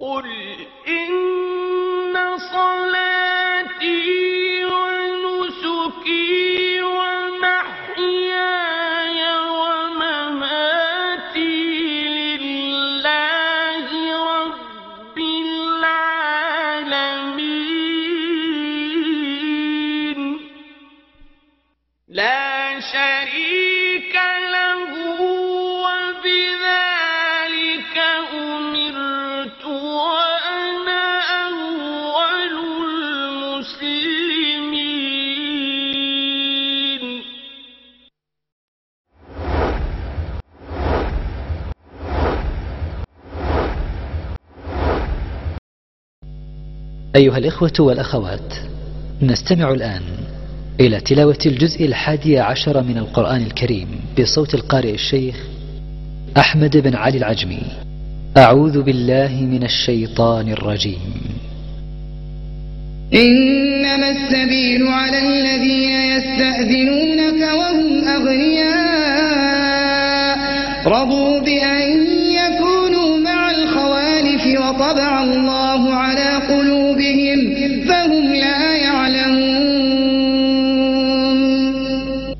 قل إن أيها الإخوة والأخوات نستمع الآن إلى تلاوة الجزء الحادي عشر من القرآن الكريم بصوت القارئ الشيخ أحمد بن علي العجمي. أعوذ بالله من الشيطان الرجيم. إنما السبيل على الذين يستأذنونك وهم أغنياء. رضوا بأن يكونوا مع الخوالف وطبع الله على قلوبهم فهم لا يعلمون.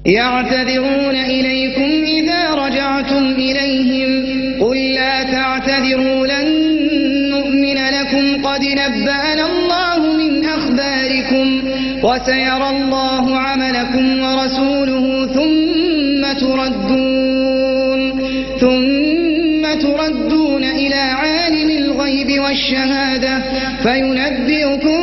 يعتذرون إليكم إذا رجعتم إليهم. قل لا تعتذروا لن نؤمن لكم. قد نبأنا الله من أخباركم وسيرى الله عملكم ورسوله ثم تردون. الغيب والشهادة فينبئكم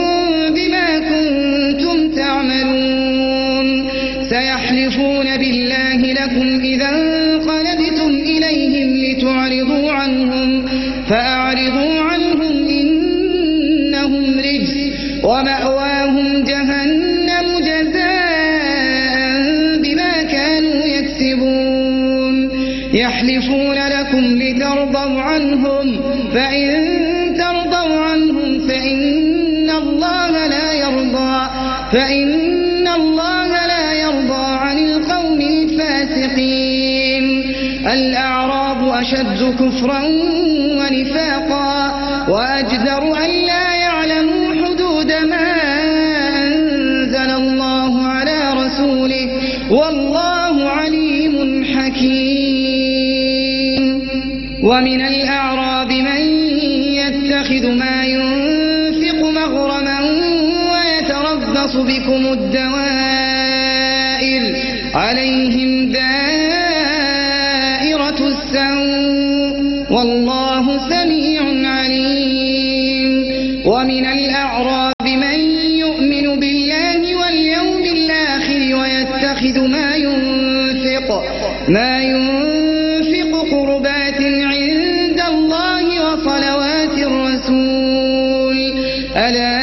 بما كنتم تعملون. سيحلفون بالله لكم إذا انقلبتم إليهم لتعرضوا عنهم فأعرضوا عنهم إنهم رجس ومأواهم جهنم جزاء بما كانوا يكسبون. يحلفون لكم لترضوا عنهم فإن فإن الله لا يرضى عن القوم الفاسقين. الأعراب أشد كفرا ونفاقا وأجدر بكم الدوائر عليهم دائرة السوء والله سميع عليم. ومن الأعراب من يؤمن بالله واليوم الآخر ويتخذ ما ينفق ما ينفق قربات عند الله وصلوات الرسول. ألا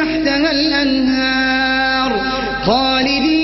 تحتها الأنهار خالدين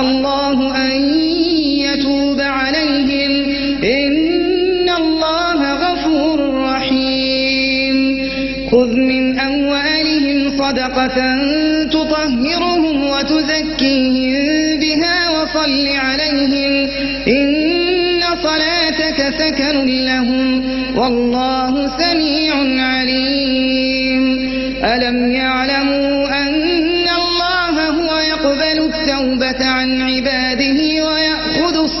الله أن يتوب عليهم. إن الله غفور رحيم. خذ من أموالهم صدقة تطهرهم وتزكيهم بها وصل عليهم. إن صلاتك سكن لهم. والله سميع عليم. ألم يعلموا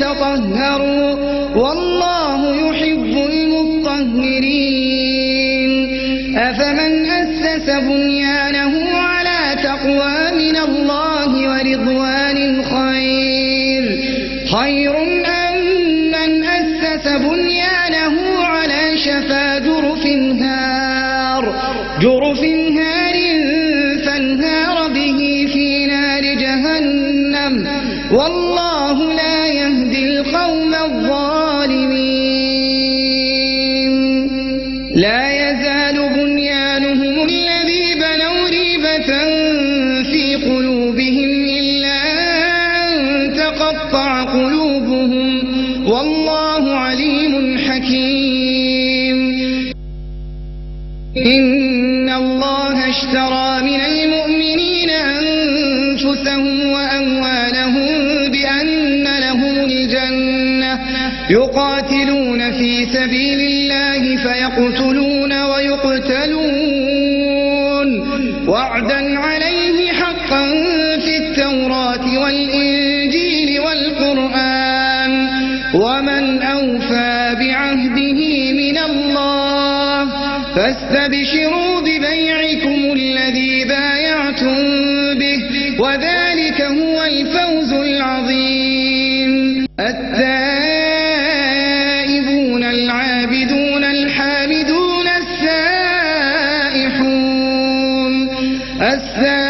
تطهروا والله يحب المطهرين. يقتلون ويقتلون. وعدا There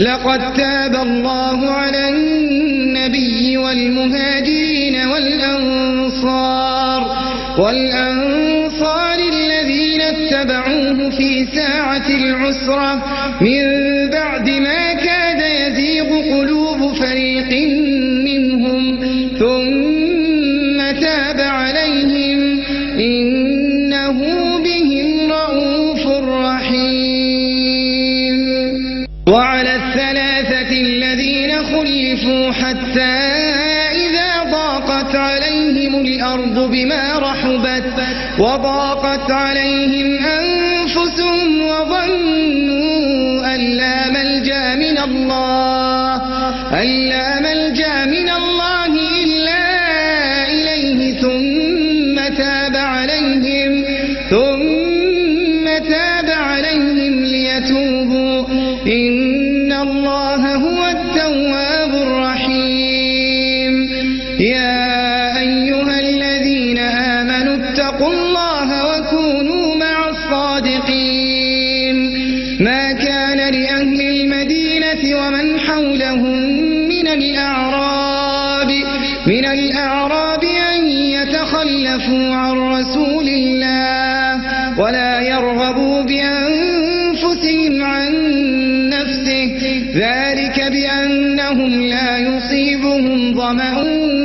لقد تاب الله على النبي والمهاجرين والأنصار والأنصار الذين اتبعوه في ساعة العسرة من بعد حتى إذا ضاقت عليهم الأرض بما رحبت وضاقت عليهم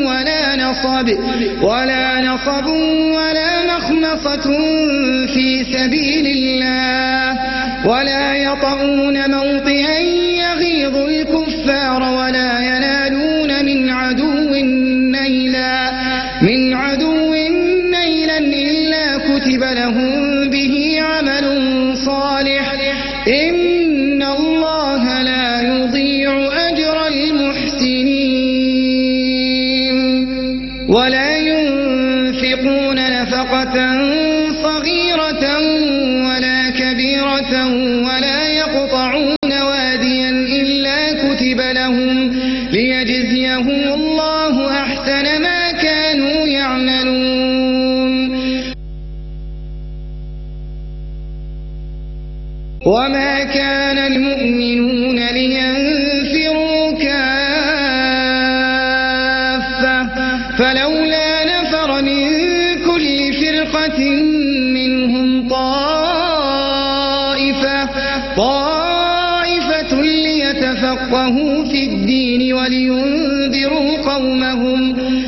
ولا نصب ولا نصب ولا مخمصة في سبيل الله. ولا يطعون موطئا يغيظ الكفار ولا ينام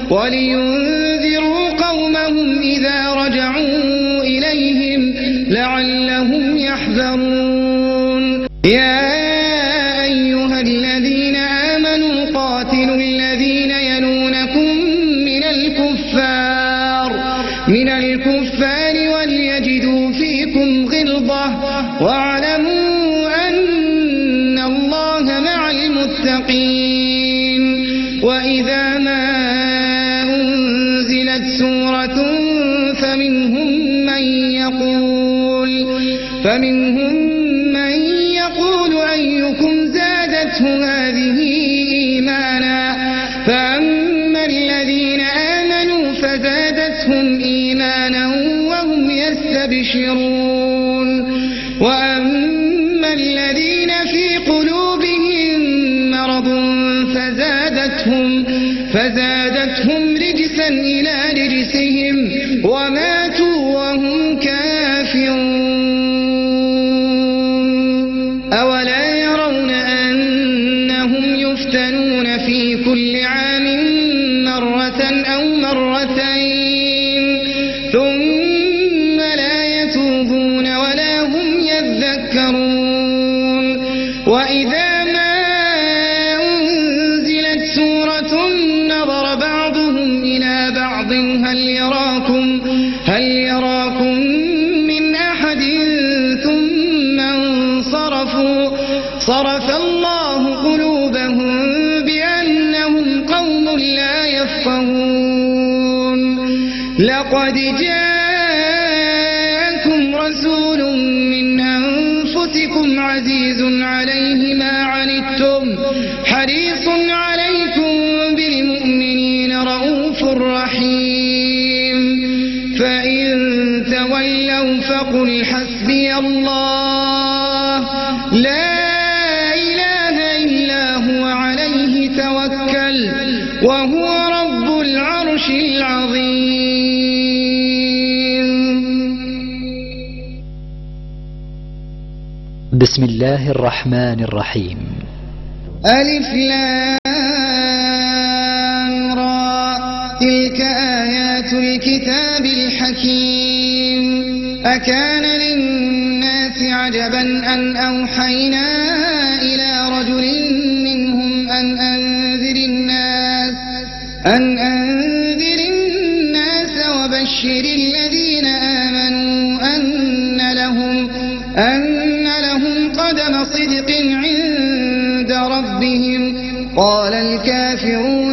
Olhem ومنهم من يقول أيكم زادته هذه إيمانا فأما الذين آمنوا فزادتهم إيمانا وهم يستبشرون فإن تولوا فقل حسبي الله. لا إله إلا هو عليه توكل وهو رب العرش العظيم. بسم الله الرحمن الرحيم. ألف لامرى تلك آيات الكتاب أكان للناس عجبا أن أوحينا إلى رجل منهم أن أنذر الناس أن أنذر الناس وبشر الذين آمنوا أن لهم أن لهم قدم صدق عند ربهم. قال الكافرون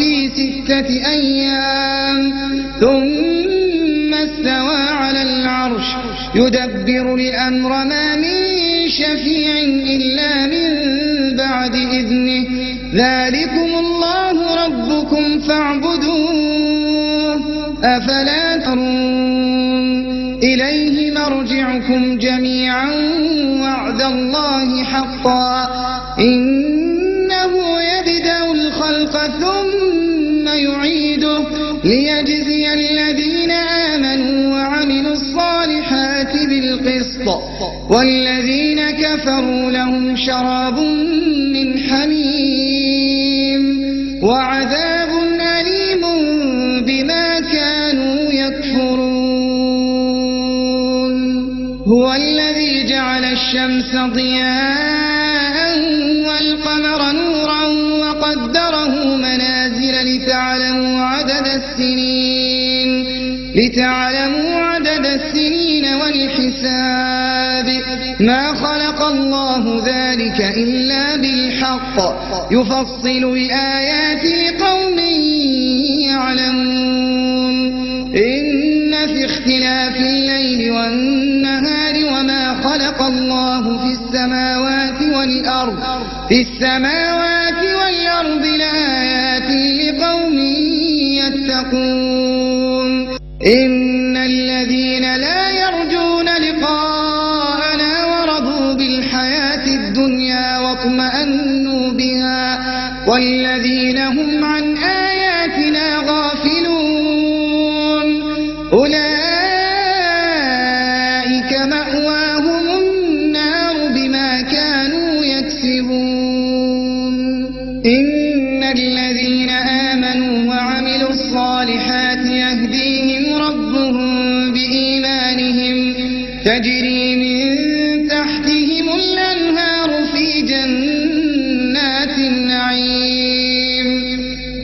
في ستة أيام. ثم استوى على العرش. يدبر الأمر ما من شفيع إلا من بعد إذنه. ذلكم الله ربكم فاعبدوه. أفلا ترون. إليه مرجعكم جميعا وعد الله حقا. إنه ليجزي الذين آمنوا وعملوا الصالحات بالقسط. والذين كفروا لهم شراب من حميم وعذاب أليم بما كانوا يكفرون. هو الذي جعل الشمس ضياء بالحق يفصل الآيات لقوم يعلمون. إن في اختلاف الليل والنهار وما خلق الله في السماوات والأرض في السماوات والأرض لآيات لقوم يتقون. إن الذين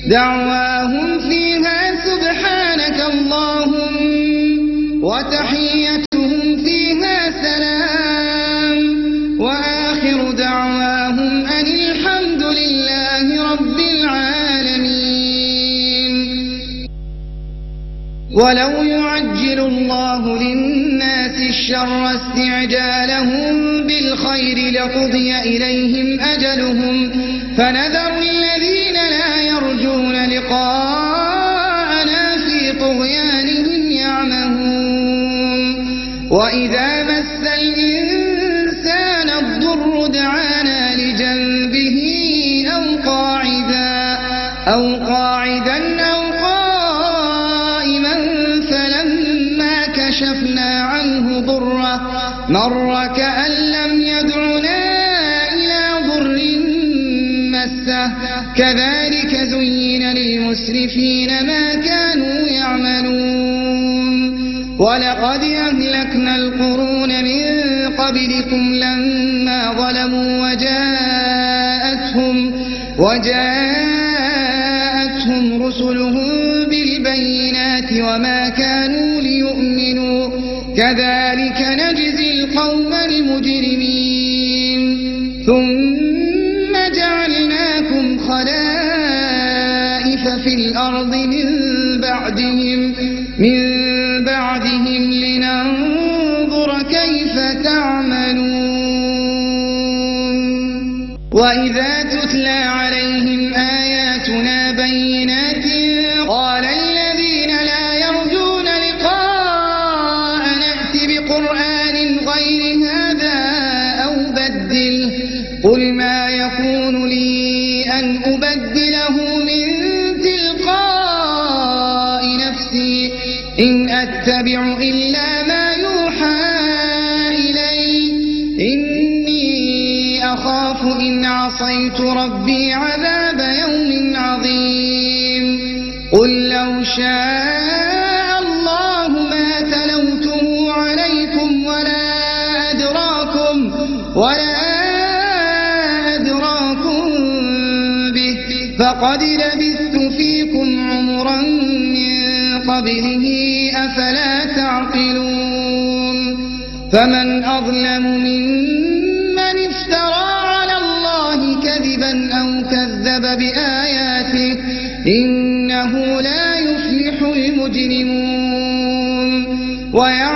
دعواهم فيها سبحانك اللهم وتحيتهم فيها سلام. وآخر دعواهم أن الحمد لله رب العالمين. ولو يعجل الله للناس الشر استعجالهم بالخير لقضي إليهم أجلهم فنذر يرجون لقاءنا في طغيانهم يعمهون. وإذا مس الإنسان الضر دعانا لجنبه أو قاعدا أو قاعدا أو قائما فلما كشفنا عنه ضره مر كأن لم يدعنا إلى ضر مسه. كذلك زين للمسرفين ما كانوا يعملون. ولقد أهلكنا القرون من قبلكم لما ظلموا وجاءتهم وجاءتهم رسلهم بالبينات وما كانوا ليؤمنوا. كذلك نجزي القوم الأرض من بعدهم من بعدهم لننظر كيف تعملون. وإذا تتلى عليهم آياتنا بينات أتبع إلا ما يوحى إلي. إني أخاف إن عصيت ربي عذاب فمن أظلم ممن افترى على الله كذبا أو كذب بآياته إنه لا يفلح المجرمون. ويعلم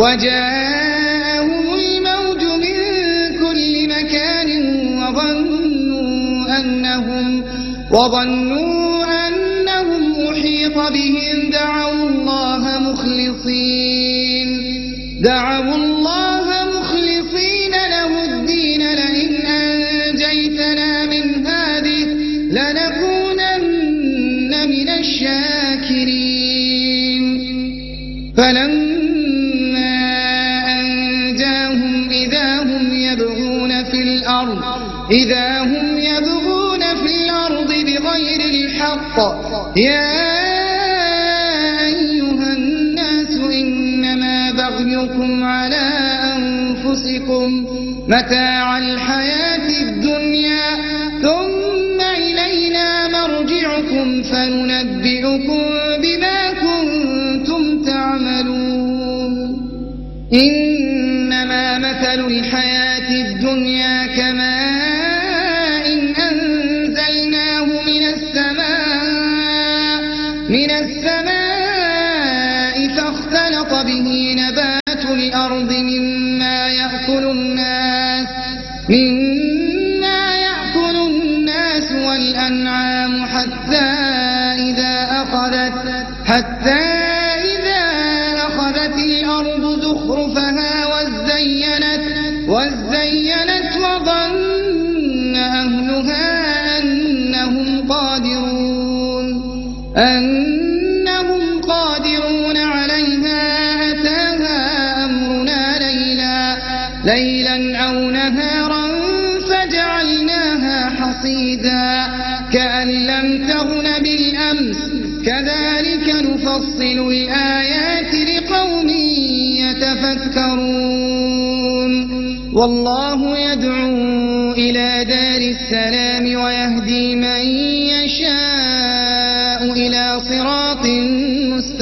وجاءهم الموج من كل مكان وظنوا أنهم, وظنوا أنهم أحيط بهم. دعوا الله مخلصين. دعوا الله متاعا أنهم قادرون عليها أتاها أمرنا ليلا ليلا أو نهارا فجعلناها حصيدا. كأن لم تغن بالأمس كذلك نفصل الآيات لقوم يتفكرون. والله يدعو إلى دار السلام.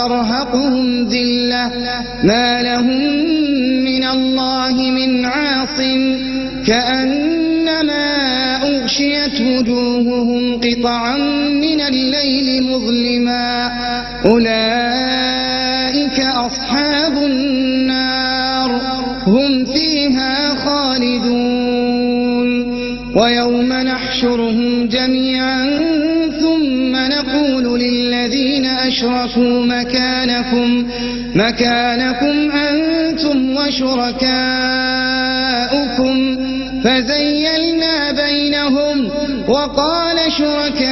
وترهقهم ذلة. ما لهم من الله من عاصم. كأنما أغشيت وجوههم قطعا من الليل مظلما. أولئك أصحاب النار. هم فيها خالدون. ويوم نحشرهم جميعا ثم نقول للذين أشركوا مكانكم مكانكم أنتم وشركاؤكم. فزيلنا بينهم وقال شركاؤهم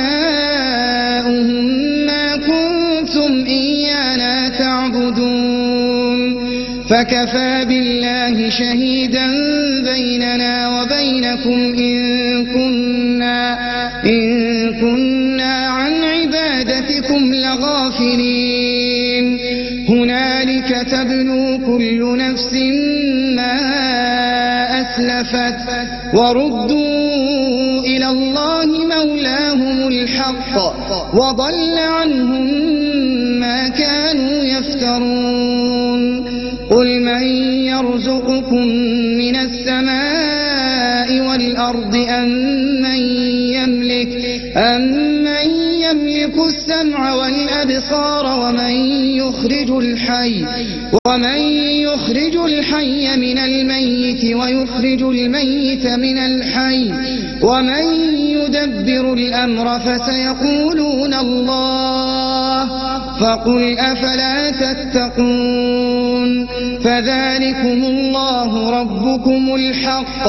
ما كنتم إيانا تعبدون. فكفى بالله شهيدا بيننا وبينكم إن كنا, إن لغافلين هنالك تبلو كل نفس ما أسلفت وردوا إلى الله مولاهم الحق وضل عنهم ما كانوا يفترون. قل من يرزقكم من السماء والأرض أم من يملك أم يملك السمع والأبصار ومن يخرج الحي ومن يخرج الحي من الميت ويخرج الميت من الحي ومن يدبر الأمر فسيقولون الله فقل أفلا تتقون فذلكم الله ربكم الحق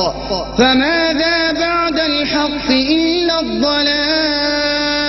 فماذا بعد الحق إلا الضلال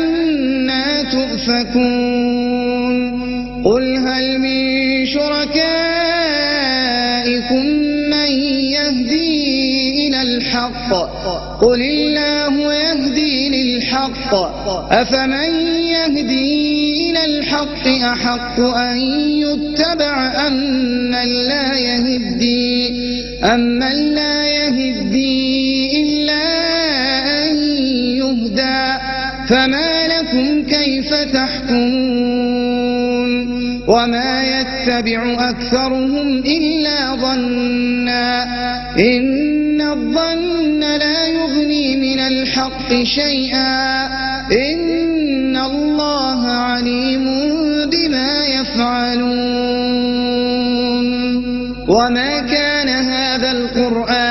تؤفكون قل هل من شركائكم من يهدي إلى الحق؟ قل الله يهدي للحق. أفمن يهدي إلى الحق أحق أن يتبع أم من لا يهدي؟ أم من لا يهدي إلا أن يهدى؟ كيف تحكمون وما يتبع أكثرهم إلا ظنا إن الظن لا يغني من الحق شيئا إن الله عليم بما يفعلون وما كان هذا القرآن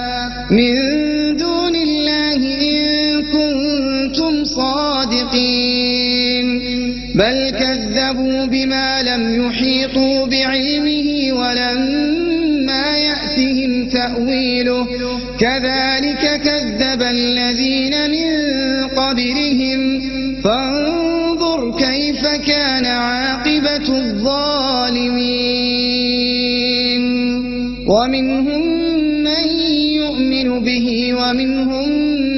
ومنهم من يؤمن به ومنهم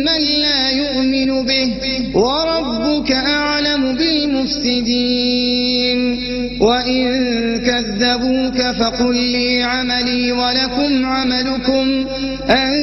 من لا يؤمن به وربك أعلم بالمفسدين. وإن كذبوك فقل لي عملي ولكم عملكم. أنتم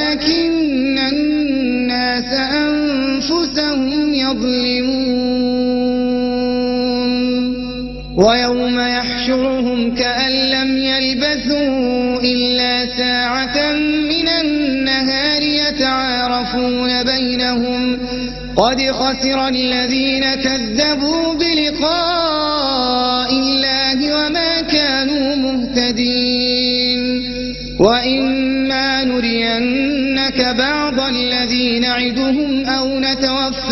لم يلبثوا إلا ساعة من النهار يتعارفون بينهم قد خسر الذين كذبوا بلقاء الله وما كانوا مهتدين وإما نرينك بعض الذي نعدهم أو نتوفينك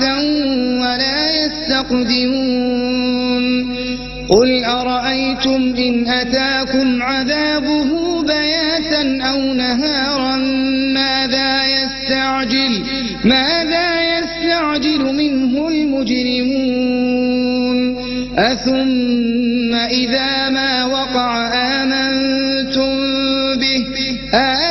ساعة ولا يستقدمون. قل أرأيتم إن أتاكم عذابه بياتا أو نهارا؟ ماذا يستعجل؟ ماذا يستعجل منه المجرمون؟ أثم إذا ما وقع آمنتم به؟ الآن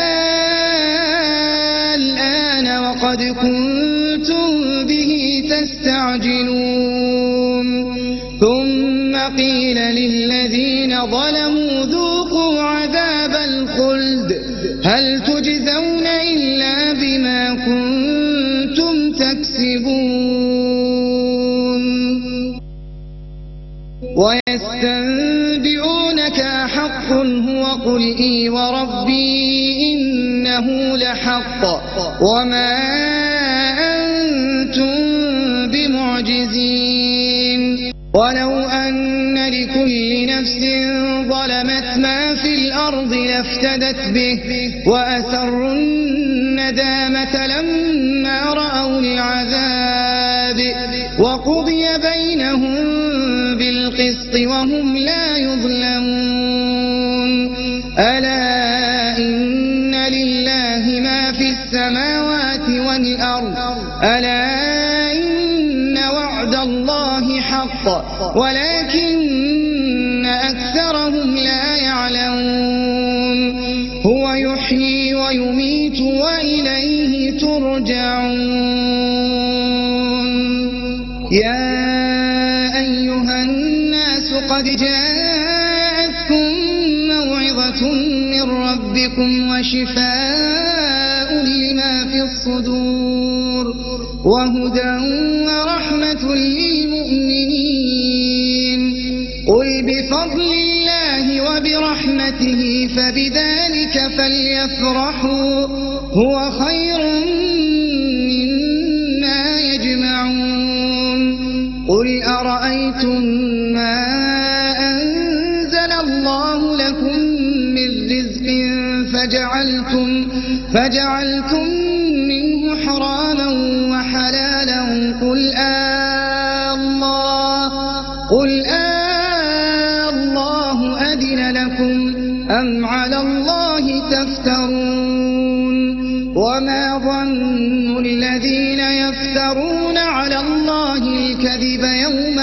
ظلموا ذوقوا عذاب الخلد. هل تجزون إلا بما كنتم تكسبون؟ ويستنبئونك أحق هو قل إي وربي إنه لحق. وما أنتم بمعجزين. ولو أن الأرض لافتدت به وأسروا الندامة لما رأوا العذاب وقضي بينهم بالقسط وهم لا يظلمون. ألا إن لله ما في السماوات والأرض. ألا إن وعد الله حق. ولكن ويميت وإليه ترجعون. يا أيها الناس قد جاءتكم موعظة من ربكم وشفاء لما في الصدور وهدى ورحمة للمؤمنين. قل بفضل وبرحمته فبذلك فليفرحوا. هو خير مما يجمعون. قل أرأيتم ما أنزل الله لكم من رزق فجعلتم فجعلتم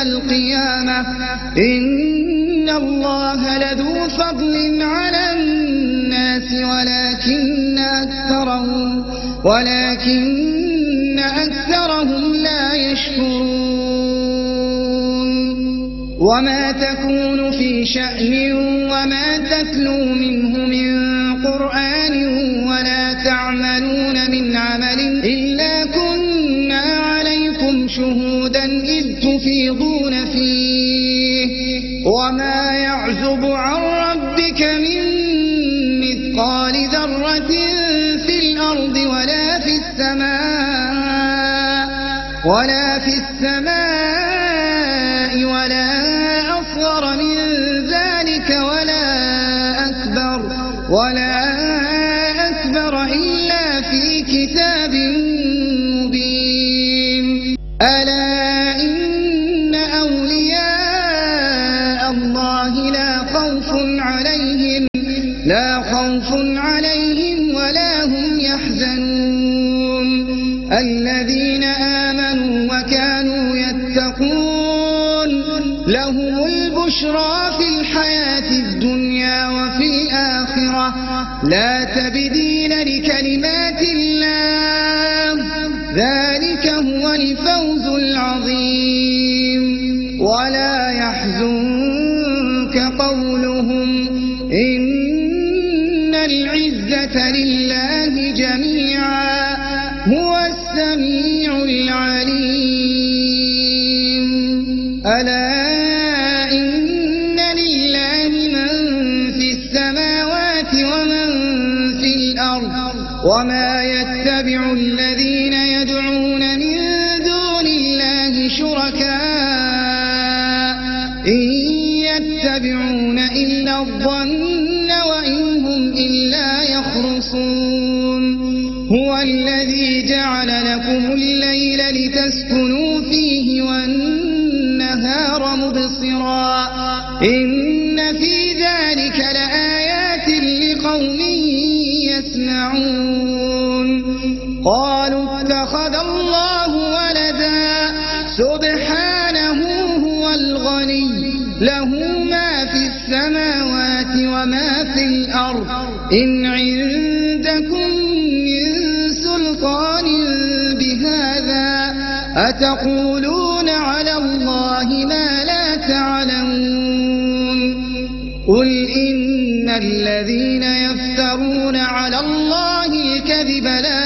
القيامة. إن الله لذو فضل على الناس ولكن أكثرهم ولكن أكثرهم لا يشكرون. وما تكون في شأن وما تتلو منه من قرآن ولا في السماء ولا أصغر من ذلك ولا أكبر ولا لا تبديل لكلمات اتخذ الله ولدا. سبحانه هو الغني. له ما في السماوات وما في الأرض. إن عندكم من سلطان بهذا أتقولون على الله ما لا تعلمون. قل إن الذين يفترون على الله الكذب لا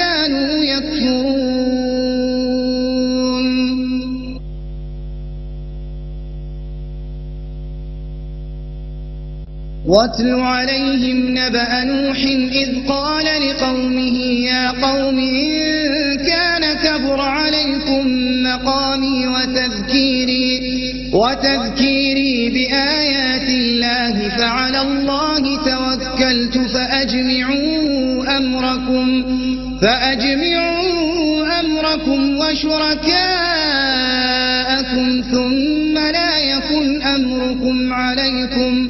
واتل عليهم نبأ نوح إذ قال لقومه يا قوم إن كان كبر عليكم مقامي وتذكيري وتذكيري بآيات الله فعلى الله توكلت فأجمعوا أمركم فأجمعوا أمركم وشركاءكم ثم لا يكن أمركم عليكم.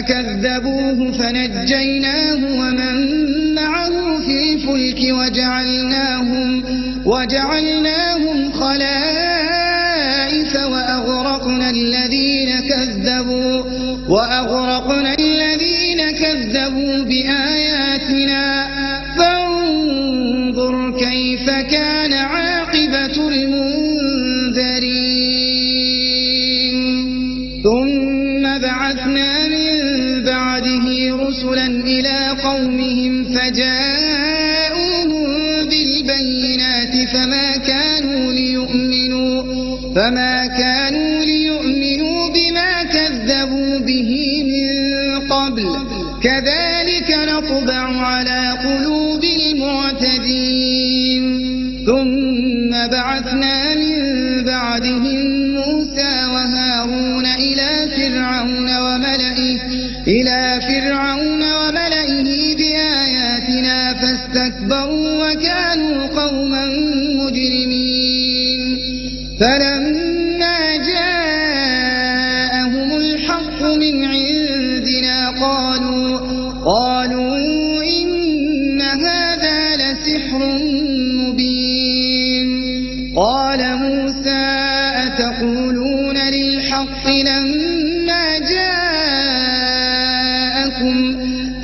فكذبوه فنجيناه ومن معه في الفلك وجعلناهم وجعلناهم خلائف وأغرقنا الذين كذبوا وأغرقنا قومهم فجاءوهم بالبينات فما كانوا ليؤمنوا فما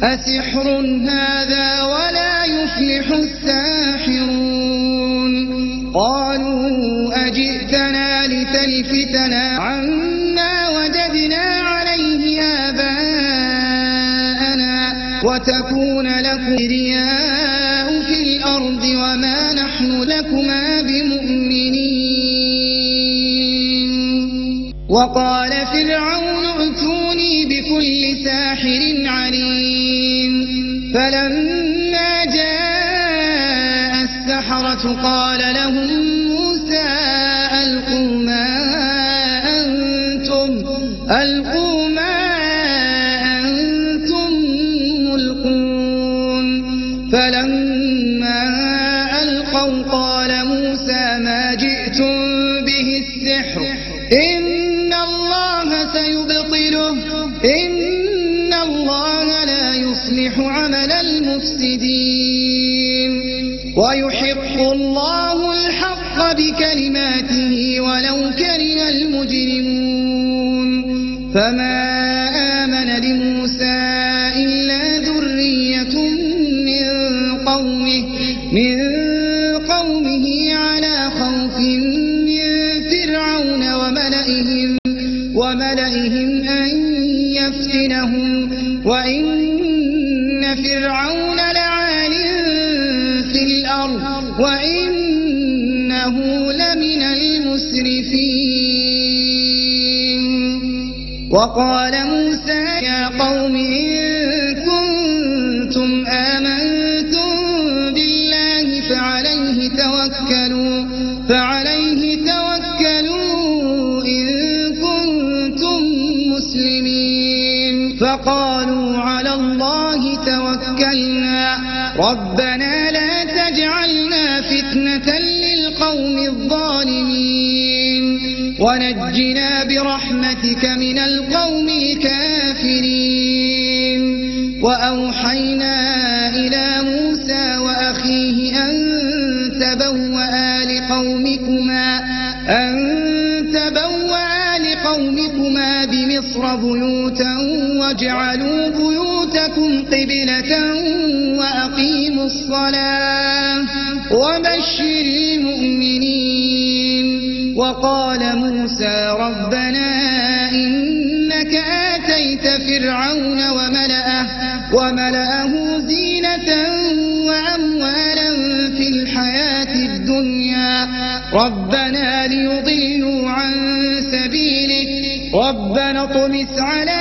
أسحر هذا ولا يفلح الساحرون قالوا أجئتنا لتلفتنا عما وجدنا عليه آباءنا وتكون لكم رياء في الأرض وما نحن لكما بمؤمنين وقال فرعون ائتوني بكل ساحر قال لهم فرعون لعال في الأرض وإنه لمن المسرفين. وقال موسى يا قوم إن ربنا لا تجعلنا فتنة للقوم الظالمين. ونجنا برحمتك من القوم الكافرين. وأوحينا إلى موسى وأخيه أن تبوأ لقومكما أن تبوأ لقومكما بمصر بيوتا واجعلوا بيوتكم قبلة وأقيموا الصلاة وبشر المؤمنين وقال موسى ربنا إنك آتيت فرعون وملأه, وملأه زينة وأموالا في الحياة الدنيا ربنا ليضلوا عن سبيلك ربنا اطمس على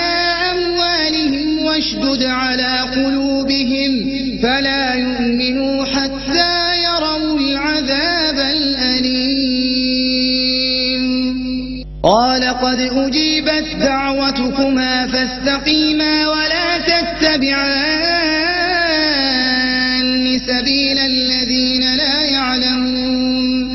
أموالهم واشدد على قلوبهم فلا يؤمنوا قد أجيبت دعوتكما فاستقيما ولا تتبعان سبيل الذين لا يعلمون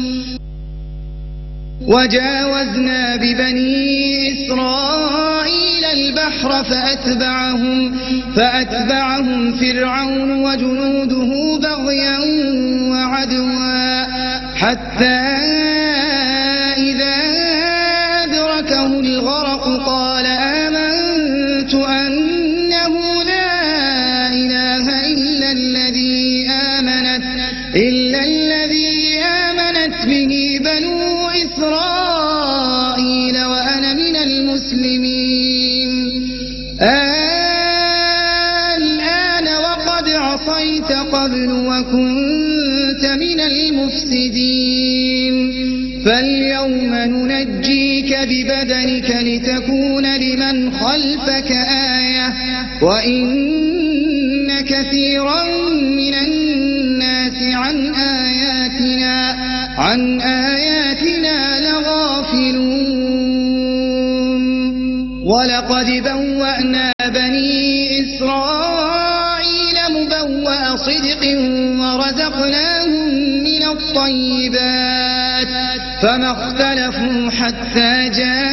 وجاوزنا ببني إسرائيل البحر فأتبعهم فأتبعهم فرعون وجنوده بغيا وعدوا خلفك آية وإن كثيرا من الناس عن آياتنا عن آياتنا لغافلون. ولقد بوأنا بني إسرائيل مبوأ صدق ورزقناهم من الطيبات فما اختلفوا حتى جاءهم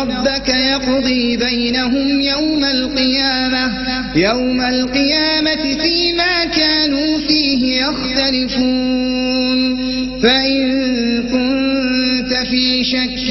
ربك يقضي بينهم يوم القيامة يوم القيامة فيما كانوا فيه يختلفون. فإن كنت في شك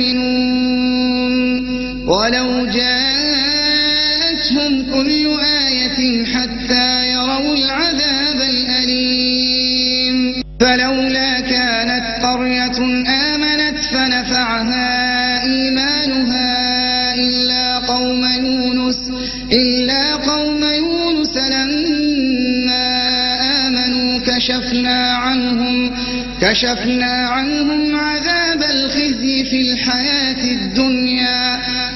ولو جاءتهم كل آية حتى يروا العذاب الأليم. فلولا كانت قرية آمنت فنفعها إيمانها إلا قوم يونس إلا قوم يونس لما آمنوا كشفنا عنهم كشفنا عنهم عذاب الخزي في الحياة الدنيا.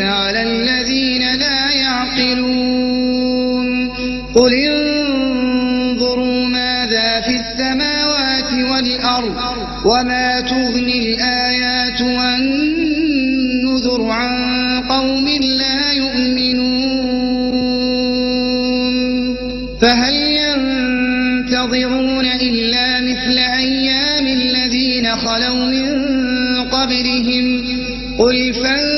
على الذين لا يعقلون. قل انظروا ماذا في السماوات والأرض وما تغني الآيات والنذر عن قوم لا يؤمنون. فهل ينتظرون إلا مثل أيام الذين خلوا من قبلهم؟ قل فانتظروا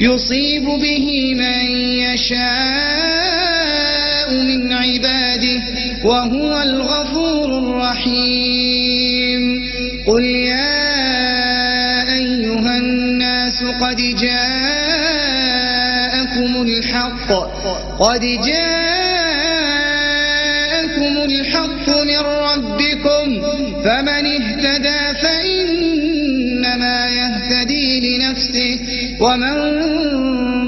يصيب به من يشاء من عباده وهو الغفور الرحيم. قل يا أيها الناس قد جاء جاءكم الحق قد جاءكم الحق من ربكم فمن ومن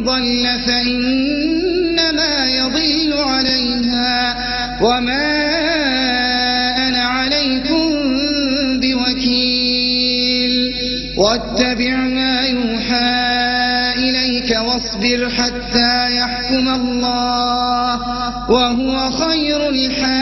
ضل فإنما يضل عليها وما أنا عليكم بوكيل واتبع ما يوحى إليك واصبر حتى يحكم الله وهو خير الحاكمين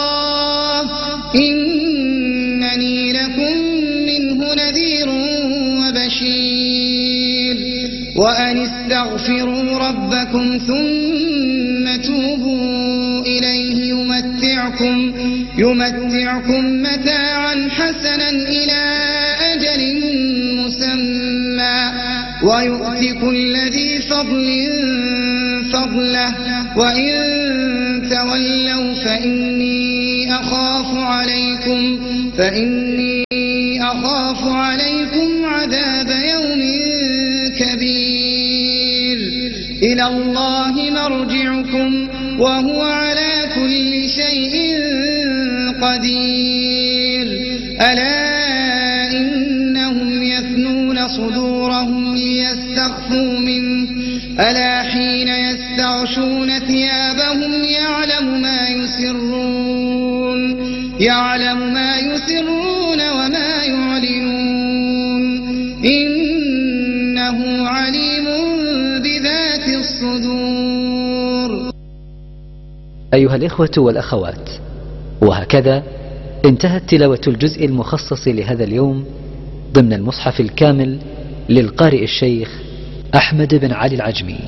ربكم ثم توبوا إليه يمتعكم يمتعكم متاعا حسنا إلى أجل مسمى. ويؤتي كل ذي فضل فضله. وإن تولوا فإني أخاف عليكم فإني أخاف عليكم عذاب يوم كبير. الله مرجعكم وهو على كل شيء قدير. ألا إنهم يثنون صدورهم ليستخفوا منه. ألا حين يستغشون ثيابهم يعلم ما يسرون. يعلم أيها الإخوة والأخوات وهكذا انتهت تلاوة الجزء المخصص لهذا اليوم ضمن المصحف الكامل للقارئ الشيخ أحمد بن علي العجمي.